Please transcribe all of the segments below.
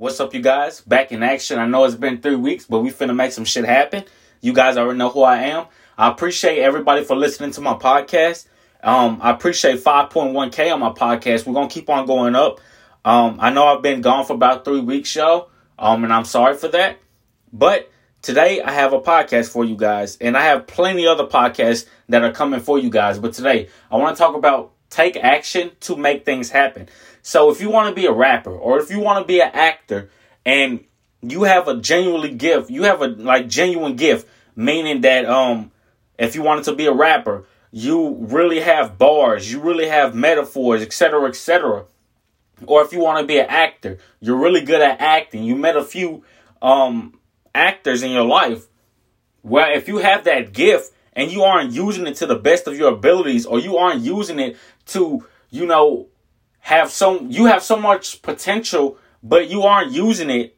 What's up, you guys? Back in action. I know it's been three weeks, but we finna make some shit happen. You guys already know who I am. I appreciate everybody for listening to my podcast. Um, I appreciate 5.1K on my podcast. We're gonna keep on going up. Um, I know I've been gone for about three weeks, y'all. Um, and I'm sorry for that. But today I have a podcast for you guys, and I have plenty other podcasts that are coming for you guys. But today I want to talk about take action to make things happen. So if you want to be a rapper or if you want to be an actor and you have a genuinely gift, you have a like genuine gift, meaning that um if you wanted to be a rapper, you really have bars, you really have metaphors, etc., etc. Or if you want to be an actor, you're really good at acting. You met a few um actors in your life. Well, if you have that gift and you aren't using it to the best of your abilities or you aren't using it to, you know, have so you have so much potential, but you aren't using it.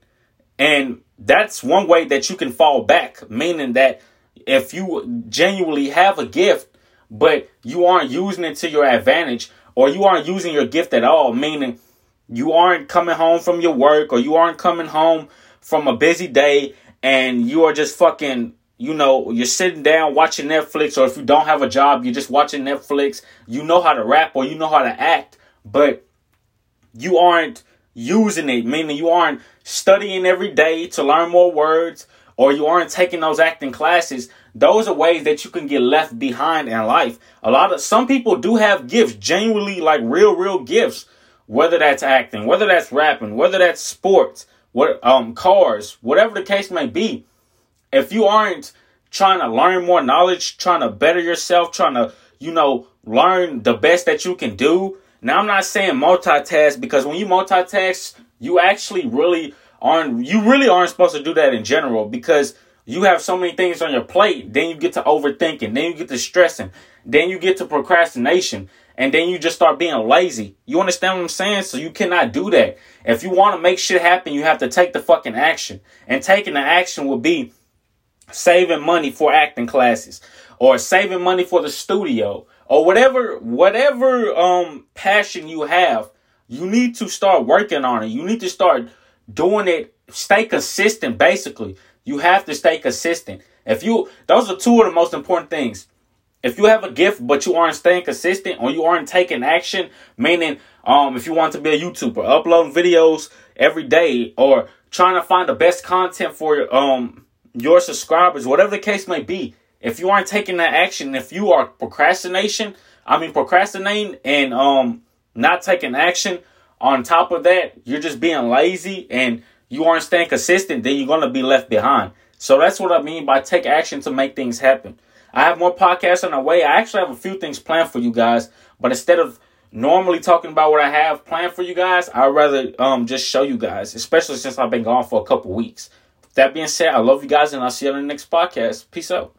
And that's one way that you can fall back, meaning that if you genuinely have a gift, but you aren't using it to your advantage, or you aren't using your gift at all, meaning you aren't coming home from your work, or you aren't coming home from a busy day, and you are just fucking you know, you're sitting down watching Netflix, or if you don't have a job, you're just watching Netflix. You know how to rap or you know how to act, but you aren't using it, meaning you aren't studying every day to learn more words or you aren't taking those acting classes. Those are ways that you can get left behind in life. A lot of some people do have gifts, genuinely like real, real gifts, whether that's acting, whether that's rapping, whether that's sports, what um cars, whatever the case may be. If you aren't trying to learn more knowledge, trying to better yourself, trying to, you know, learn the best that you can do, now I'm not saying multitask because when you multitask, you actually really aren't you really aren't supposed to do that in general because you have so many things on your plate, then you get to overthinking, then you get to stressing, then you get to procrastination, and then you just start being lazy. You understand what I'm saying? So you cannot do that. If you want to make shit happen, you have to take the fucking action. And taking the action will be saving money for acting classes or saving money for the studio or whatever whatever um passion you have, you need to start working on it. You need to start doing it. Stay consistent. Basically, you have to stay consistent. If you, those are two of the most important things. If you have a gift but you aren't staying consistent or you aren't taking action, meaning um if you want to be a YouTuber, uploading videos every day or trying to find the best content for um your subscribers, whatever the case may be, if you aren't taking that action, if you are procrastination, I mean procrastinating and um not taking action, on top of that, you're just being lazy and you aren't staying consistent, then you're gonna be left behind. So that's what I mean by take action to make things happen. I have more podcasts on the way. I actually have a few things planned for you guys, but instead of normally talking about what I have planned for you guys, I'd rather um just show you guys, especially since I've been gone for a couple weeks. That being said, I love you guys and I'll see you on the next podcast. Peace out.